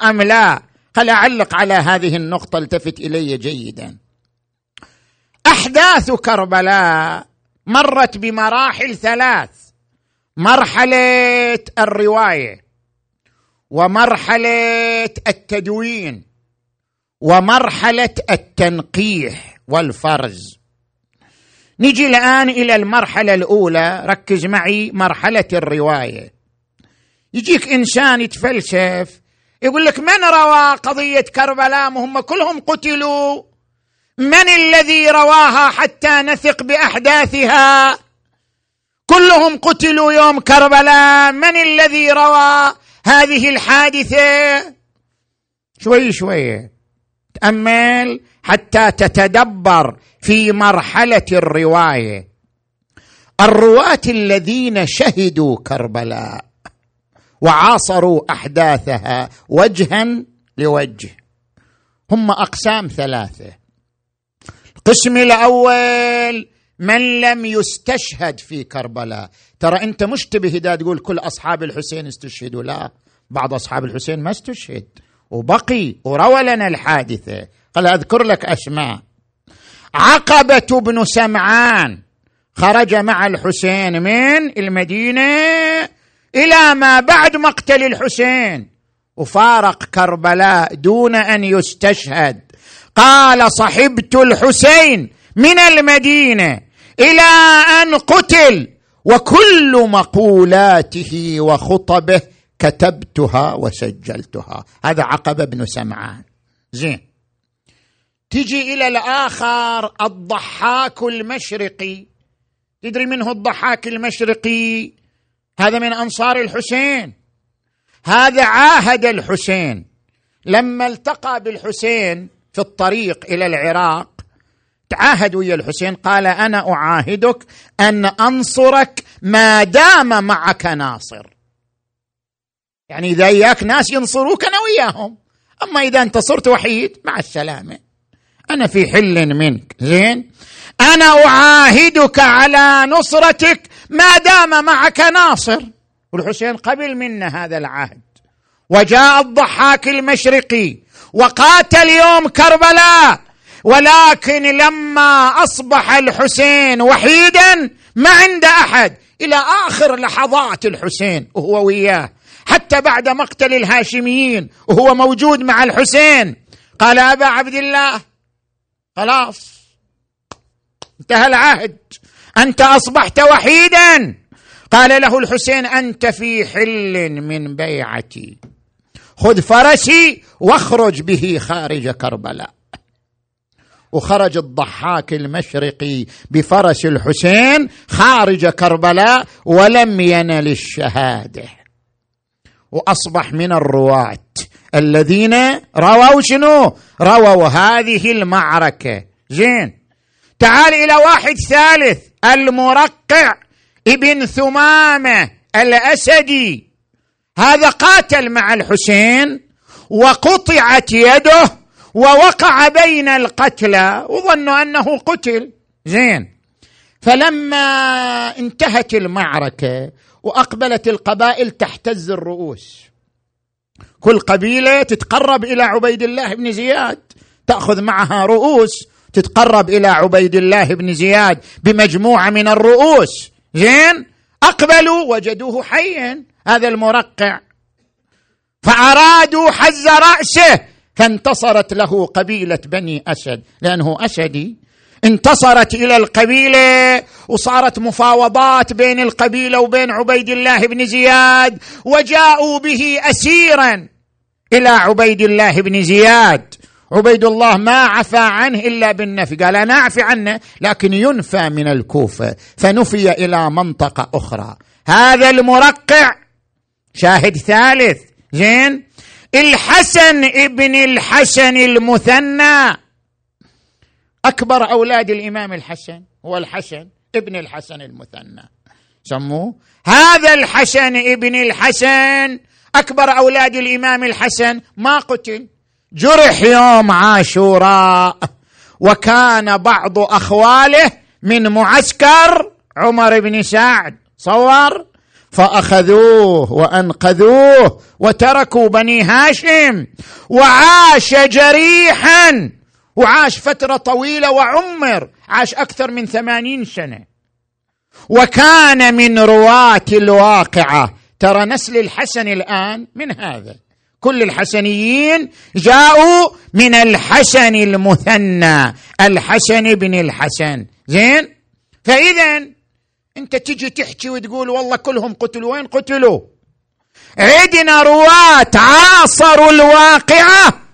Speaker 2: أم لا؟ خل أعلق على هذه النقطة التفت إلي جيدا. أحداث كربلاء مرت بمراحل ثلاث. مرحلة الرواية ومرحلة التدوين ومرحلة التنقيح والفرز. نجي الآن إلى المرحلة الأولى. ركز معي مرحلة الرواية. يجيك إنسان يتفلسف يقول لك من روى قضية كربلاء؟ هم كلهم قتلوا. من الذي رواها حتى نثق بأحداثها؟ كلهم قتلوا يوم كربلاء. من الذي روى هذه الحادثة؟ شوي شوي. تأمل حتى تتدبر في مرحلة الرواية. الرواة الذين شهدوا كربلاء وعاصروا أحداثها وجها لوجه. هم أقسام ثلاثة. القسم الأول من لم يستشهد في كربلاء. ترى أنت مشتبه إذا تقول كل أصحاب الحسين استشهدوا. لا بعض أصحاب الحسين ما استشهد. وبقي وروى لنا الحادثة. قال أذكر لك أسماء. عقبة بن سمعان. خرج مع الحسين من المدينة إلى ما بعد مقتل الحسين. وفارق كربلاء دون أن يستشهد. قال صحبت الحسين من المدينة إلى أن قتل. وكل مقولاته وخطبه كتبتها وسجلتها. هذا عقبة بن سمعان. زين. تجي إلى الآخر الضحاك المشرقي. تدري منه الضحاك المشرقي؟ هذا من أنصار الحسين. هذا عاهد الحسين. لما التقى بالحسين في الطريق إلى العراق تعاهد ويا الحسين قال أنا أعاهدك أن أنصرك ما دام معك ناصر. يعني إذا إياك ناس ينصروك أنا وياهم. أما إذا أنت صرت وحيد مع السلامة. أنا في حل منك. زين؟ أنا أعاهدك على نصرتك ما دام معك ناصر. والحسين قبل منا هذا العهد. وجاء الضحاك المشرقي وقاتل يوم كربلاء. ولكن لما أصبح الحسين وحيدا ما عند أحد. إلى آخر لحظات الحسين وهو وياه. حتى بعد مقتل الهاشميين وهو موجود مع الحسين. قال أبا عبد الله خلاص. انتهى العهد. أنت أصبحت وحيدا. قال له الحسين أنت في حل من بيعتي. خذ فرسي واخرج به خارج كربلاء. وخرج الضحاك المشرقي بفرس الحسين خارج كربلاء ولم ينل الشهادة. وأصبح من الرواة. الذين رووا شنو؟ رووا هذه المعركة. زين. تعال إلى واحد ثالث. المرقع ابن ثمامة الأسدي. هذا قاتل مع الحسين وقطعت يده ووقع بين القتلى وظنوا أنه قتل. زين. فلما انتهت المعركة وأقبلت القبائل تحتز الرؤوس. كل قبيلة تتقرب إلى عبيد الله بن زياد. تأخذ معها رؤوس تتقرب إلى عبيد الله بن زياد بمجموعة من الرؤوس. زين؟ أقبلوا وجدوه حيا. هذا المرقع. فأرادوا حز رأسه فانتصرت له قبيلة بني أسد. لأنه أسدي. انتصرت إلى القبيلة وصارت مفاوضات بين القبيلة وبين عبيد الله بن زياد وجاءوا به اسيرا إلى عبيد الله بن زياد. عبيد الله ما عفى عنه إلا بالنفي. قال أنا أعفي عنه لكن ينفى من الكوفة فنفي إلى منطقة أخرى. هذا المرقع شاهد ثالث. زين؟ الحسن ابن الحسن المثنى. أكبر أولاد الإمام الحسن هو الحسن ابن الحسن المثنى. سموه؟ هذا الحسن ابن الحسن. أكبر أولاد الإمام الحسن ما قتل جرح يوم عاشوراء. وكان بعض أخواله من معسكر عمر بن سعد. صور؟ فأخذوه وأنقذوه وتركوا بني هاشم. وعاش جريحا وعاش فترة طويلة وعمر عاش أكثر من ثمانين سنة. وكان من رواة الواقعة. ترى نسل الحسن الآن من هذا. كل الحسنيين جاءوا من الحسن المثنى الحسن بن الحسن. زين؟ فاذا أنت تجي تحكي وتقول والله كلهم قتلوا. وين قتلوا؟ عندنا رواة عاصروا الواقعة.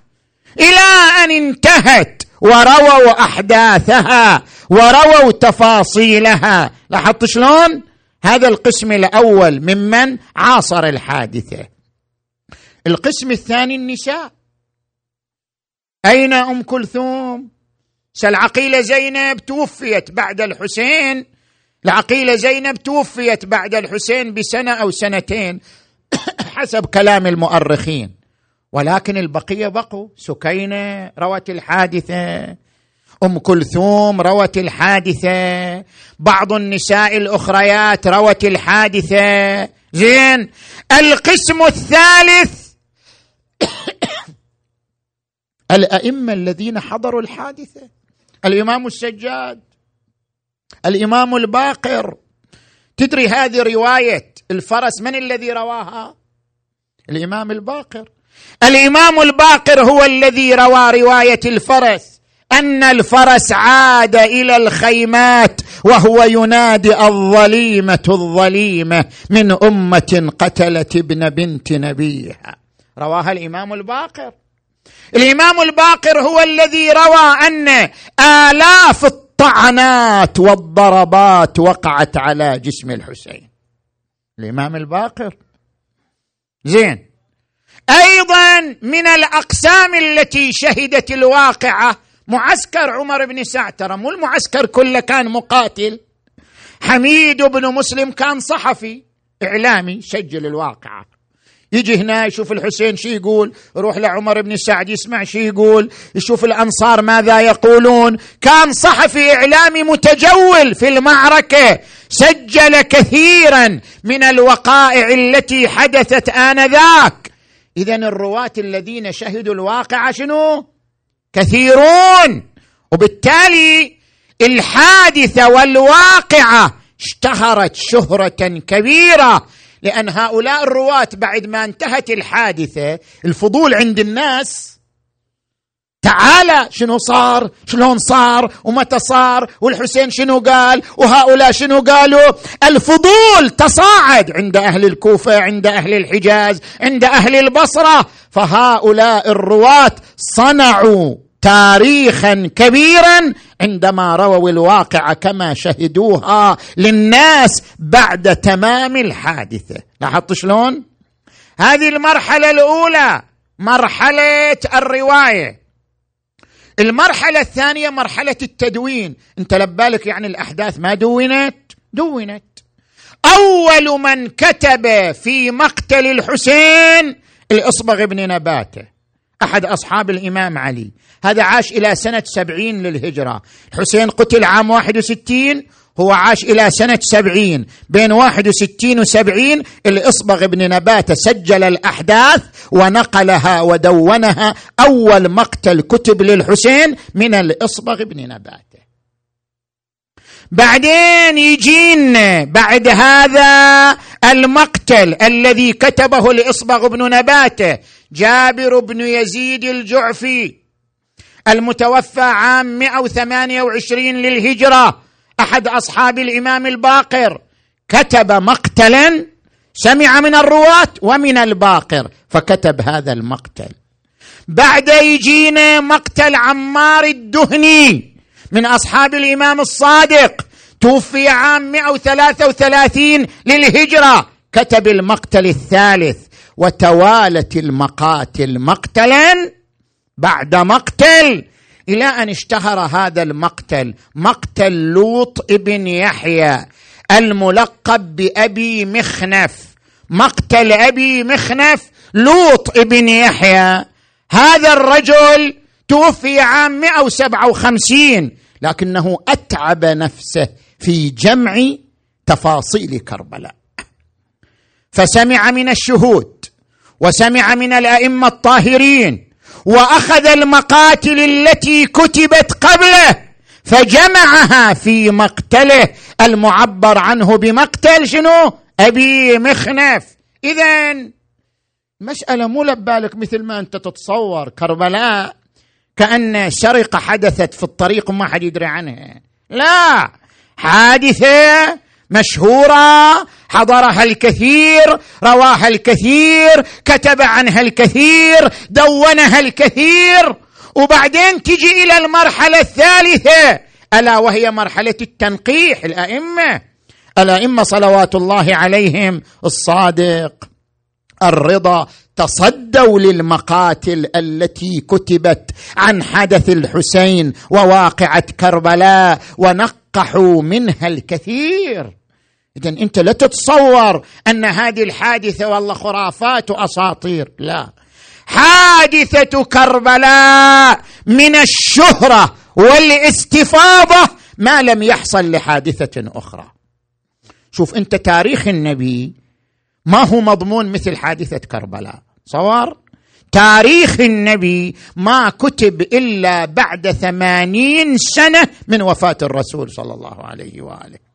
Speaker 2: إلى أن انتهت ورووا أحداثها ورووا تفاصيلها. لاحظت شلون؟ هذا القسم الأول ممن عاصر الحادثة. القسم الثاني النساء. أين أم كلثوم؟ العقيله زينب توفيت بعد الحسين. العقيلة زينب توفيت بعد الحسين بسنة أو سنتين. حسب كلام المؤرخين. ولكن البقية بقوا. سكينة روت الحادثة. أم كلثوم روت الحادثة. بعض النساء الأخريات روت الحادثة. زين القسم الثالث. الأئمة الذين حضروا الحادثة. الإمام السجاد الإمام الباقر. تدري هذه رواية الفرس من الذي رواها؟ الإمام الباقر. الإمام الباقر هو الذي روى رواية الفرس أن الفرس عاد إلى الخيمات وهو ينادي الظليمة الظليمة من أمة قتلت ابن بنت نبيها. رواها الإمام الباقر. الإمام الباقر هو الذي روى أن آلاف الطعنات والضربات وقعت على جسم الحسين. الإمام الباقر. زين. أيضا من الأقسام التي شهدت الواقعة. معسكر عمر بن سعد ترى مو المعسكر كله كان مقاتل. حميد بن مسلم كان صحفي إعلامي سجل الواقعة. يجي هنا يشوف الحسين شي يقول يروح لعمر بن سعد يسمع شي يقول يشوف الأنصار ماذا يقولون. كان صحفي إعلامي متجول في المعركة سجل كثيرا من الوقائع التي حدثت آنذاك. اذا الرواة الذين شهدوا الواقع شنو؟ كثيرون. وبالتالي الحادثة والواقعة اشتهرت شهرة كبيرة لأن هؤلاء الرواة بعد ما انتهت الحادثة الفضول عند الناس تعالى شنو صار؟ شلون صار؟ ومتى صار؟ والحسين شنو قال؟ وهؤلاء شنو قالوا؟ الفضول تصاعد عند أهل الكوفة عند أهل الحجاز عند أهل البصرة. فهؤلاء الرواة صنعوا تاريخا كبيرا عندما رووا الواقع كما شهدوها للناس بعد تمام الحادثة. لاحظت شلون؟ هذه المرحلة الأولى مرحلة الرواية. المرحلة الثانية مرحلة التدوين. انت لبالك يعني الأحداث ما دونت؟ دونت. أول من كتب في مقتل الحسين الإصبغ بن نباته. أحد أصحاب الإمام علي. هذا عاش إلى سنة سبعين للهجرة. الحسين قتل عام واحد وستين هو عاش إلى سنة سبعين. بين واحد وستين وسبعين الإصبغ ابن نباتة سجل الأحداث ونقلها ودونها أول مقتل كتب للحسين من الإصبغ ابن نباتة. بعدين يجينا بعد هذا المقتل الذي كتبه لإصبغ بن نباته جابر بن يزيد الجعفي المتوفى عام 128 للهجرة. أحد أصحاب الإمام الباقر كتب مقتلا سمع من الرواة ومن الباقر فكتب هذا المقتل. بعد يجينا مقتل عمار الدهني من أصحاب الإمام الصادق توفي عام 133 للهجرة كتب المقتل الثالث وتوالت المقاتل مقتلا بعد مقتل إلى أن اشتهر هذا المقتل مقتل لوط ابن يحيى الملقب بأبي مخنف. مقتل أبي مخنف لوط ابن يحيى. هذا الرجل توفي عام 157 لكنه أتعب نفسه في جمع تفاصيل كربلاء. فسمع من الشهود وسمع من الأئمة الطاهرين وأخذ المقاتل التي كتبت قبله فجمعها في مقتله المعبر عنه بمقتل شنو؟ أبي مخنف. اذا مسألة مو لبالك مثل ما أنت تتصور كربلاء كأن سرقه حدثت في الطريق وما حد يدري عنها. لا حادثة مشهورة حضرها الكثير رواها الكثير كتب عنها الكثير دونها الكثير. وبعدين تجي إلى المرحلة الثالثة. ألا وهي مرحلة التنقيح الأئمة. الأئمة صلوات الله عليهم الصادق الرضا تصدوا للمقاتل التي كتبت عن حدث الحسين وواقعة كربلاء ونقحوا منها الكثير. اذا أنت لا تتصور أن هذه الحادثة والله خرافات وأساطير. لا. حادثة كربلاء من الشهرة والاستفاضة ما لم يحصل لحادثة أخرى. شوف أنت تاريخ النبي ما هو مضمون مثل حادثة كربلاء. صور تاريخ النبي ما كتب إلا بعد ثمانين سنة من وفاة الرسول صلى الله عليه وآله.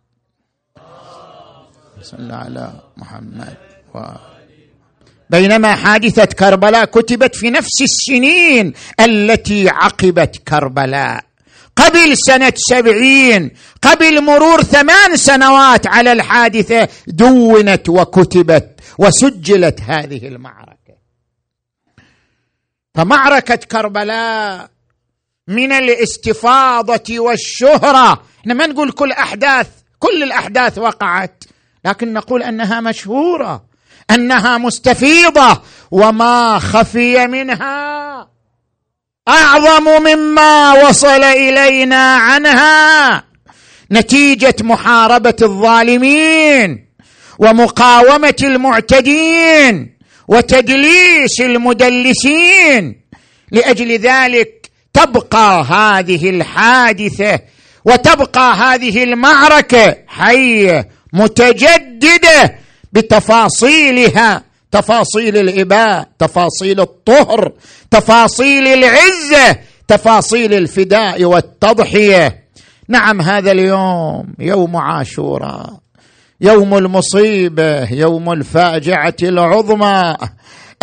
Speaker 2: صلى على محمد و بينما حادثة كربلاء كتبت في نفس السنين التي عقبت كربلاء. قبل سنة سبعين قبل مرور ثمان سنوات على الحادثة دونت وكتبت وسجلت هذه المعركة. فمعركة كربلاء من الاستفاضة والشهرة. إحنا ما نقول كل أحداث كل الأحداث وقعت. لكن نقول أنها مشهورة أنها مستفيضة وما خفي منها. أعظم مما وصل إلينا عنها نتيجة محاربة الظالمين ومقاومة المعتدين وتدليس المدلسين. لأجل ذلك تبقى هذه الحادثة وتبقى هذه المعركة حية متجددة بتفاصيلها تفاصيل الإباء تفاصيل الطهر تفاصيل العزة تفاصيل الفداء والتضحية. نعم هذا اليوم يوم عاشوراء يوم المصيبة يوم الفاجعة العظمى.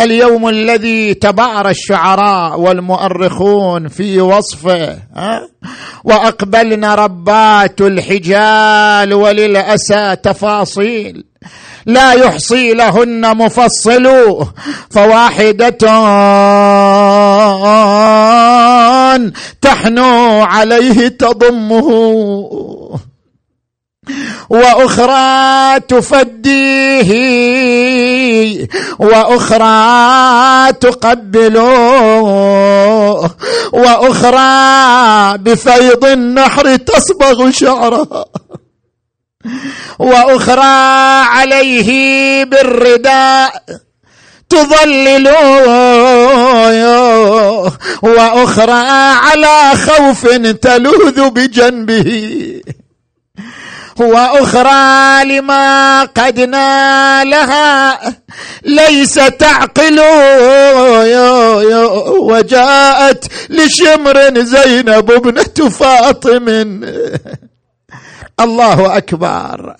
Speaker 2: اليوم الذي تبارى الشعراء والمؤرخون في وصفه ها؟ وأقبلنا ربات الحجال وللأسى تفاصيل لا يحصي لهن مفصل فواحدة تحنو عليه تضمه وأخرى تفديه وأخرى تقبله وأخرى بفيض النحر تصبغ شعرها وأخرى عليه بالرداء تضلل وأخرى على خوف تلوذ بجنبه. وأخرى لما قد نالها ليس تعقل. وجاءت لشمر زينب ابنة فاطم. الله أكبر.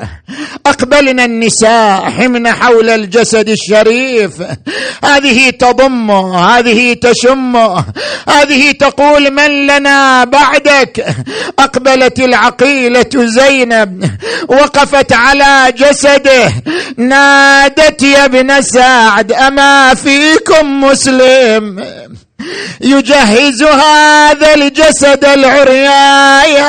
Speaker 2: أقبلنا النساء حمن حول الجسد الشريف. هذه تضمه هذه تشمه هذه تقول من لنا بعدك؟ أقبلت العقيلة زينب وقفت على جسده. نادت يا ابن سعد أما فيكم مسلم؟ يجهز هذا الجسد العريان.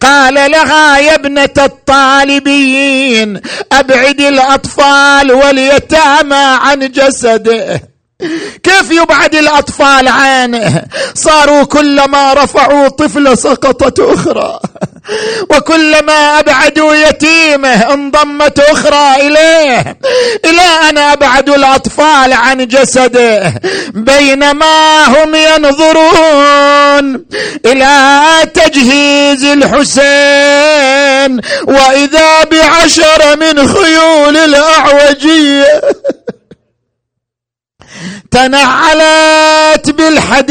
Speaker 2: قال لها يا ابنة الطالبين أبعد الأطفال واليتامى عن جسده. كيف يبعد الأطفال عنه صاروا كلما رفعوا طفل سقطت أخرى وكلما أبعدوا يتيمه انضمت أخرى إليه. إلى أن أبعدوا الأطفال عن جسده بينما هم ينظرون إلى تجهيز الحسين. وإذا بعشر من خيول الأعوجية تنعلت بالحديد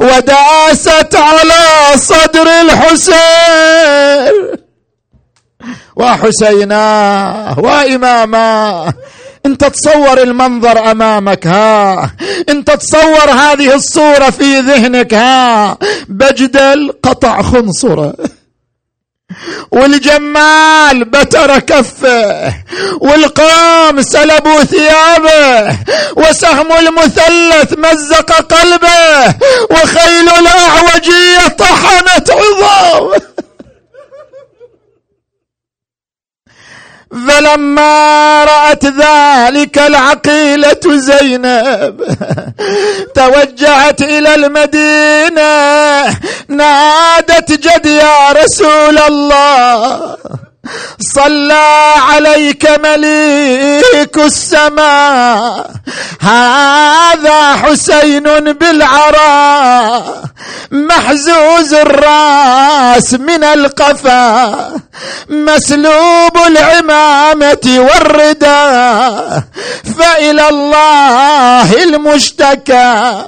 Speaker 2: وداست على صدر الحسين. وحسينا وإماما. انت تصور المنظر أمامك ها. انت تصور هذه الصورة في ذهنك ها. بجدل قطع خنصره والجمال بتر كفه والقام سلبوا ثيابه وسهم المثلث مزق قلبه وخيل الأعوجية طحنت عظامه فلما رأت ذلك العقيلة زينب توجهت إلى المدينة نادت جد يا رسول الله. صلى عليك مليك السماء. هذا حسين بالعراء محزوز الراس من القفا مسلوب العمامة والرداء فإلى الله المشتكى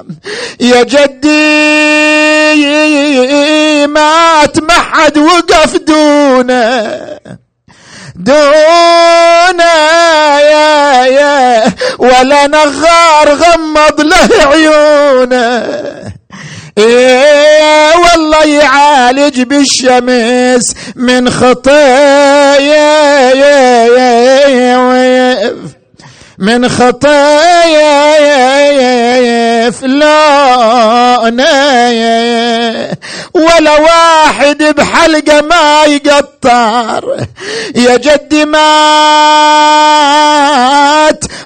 Speaker 2: يا جدي ما تمحد وقف دونه. دونا يا يا ولا نغار غمض له عيونه. إيه والله يعالج بالشمس من خطايا. يا يا يا من خطايا فلانا ولا واحد بحلقة ما يقطر. يا جدي مات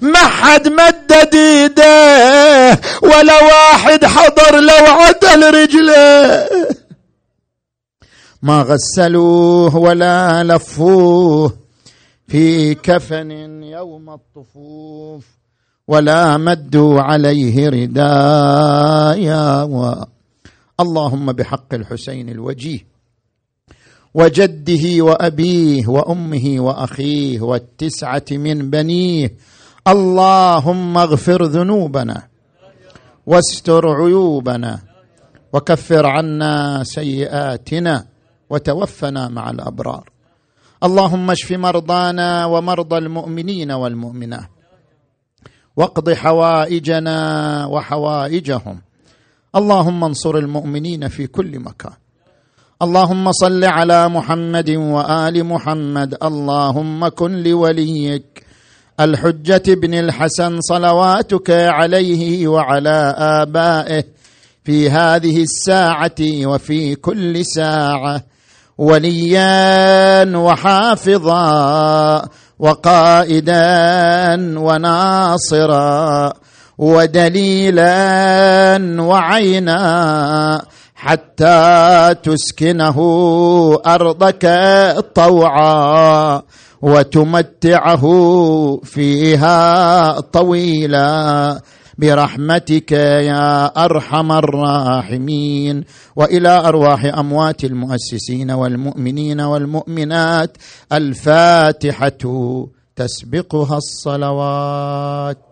Speaker 2: ما حد مدد ايده ولا واحد حضر لو عدل رجله. ما غسلوه ولا لفوه. في كفن يوم الطفوف ولا مدوا عليه ردايا. و... اللهم بحق الحسين الوجيه وجده وأبيه وأمه وأخيه والتسعة من بنيه. اللهم اغفر ذنوبنا واستر عيوبنا وكفر عنا سيئاتنا وتوفنا مع الأبرار. اللهم اشف مرضانا ومرضى المؤمنين والمؤمنات. واقض حوائجنا وحوائجهم. اللهم انصر المؤمنين في كل مكان. اللهم صل على محمد وآل محمد. اللهم كن لوليك. الحجة بن الحسن صلواتك عليه وعلى آبائه في هذه الساعة وفي كل ساعة. وليا وحافظا وقائدا وناصرا ودليلا وعينا حتى تسكنه أرضك طوعا وتمتعه فيها طويلا برحمتك يا أرحم الراحمين وإلى أرواح أموات المؤسسين والمؤمنين والمؤمنات الفاتحة تسبقها الصلوات.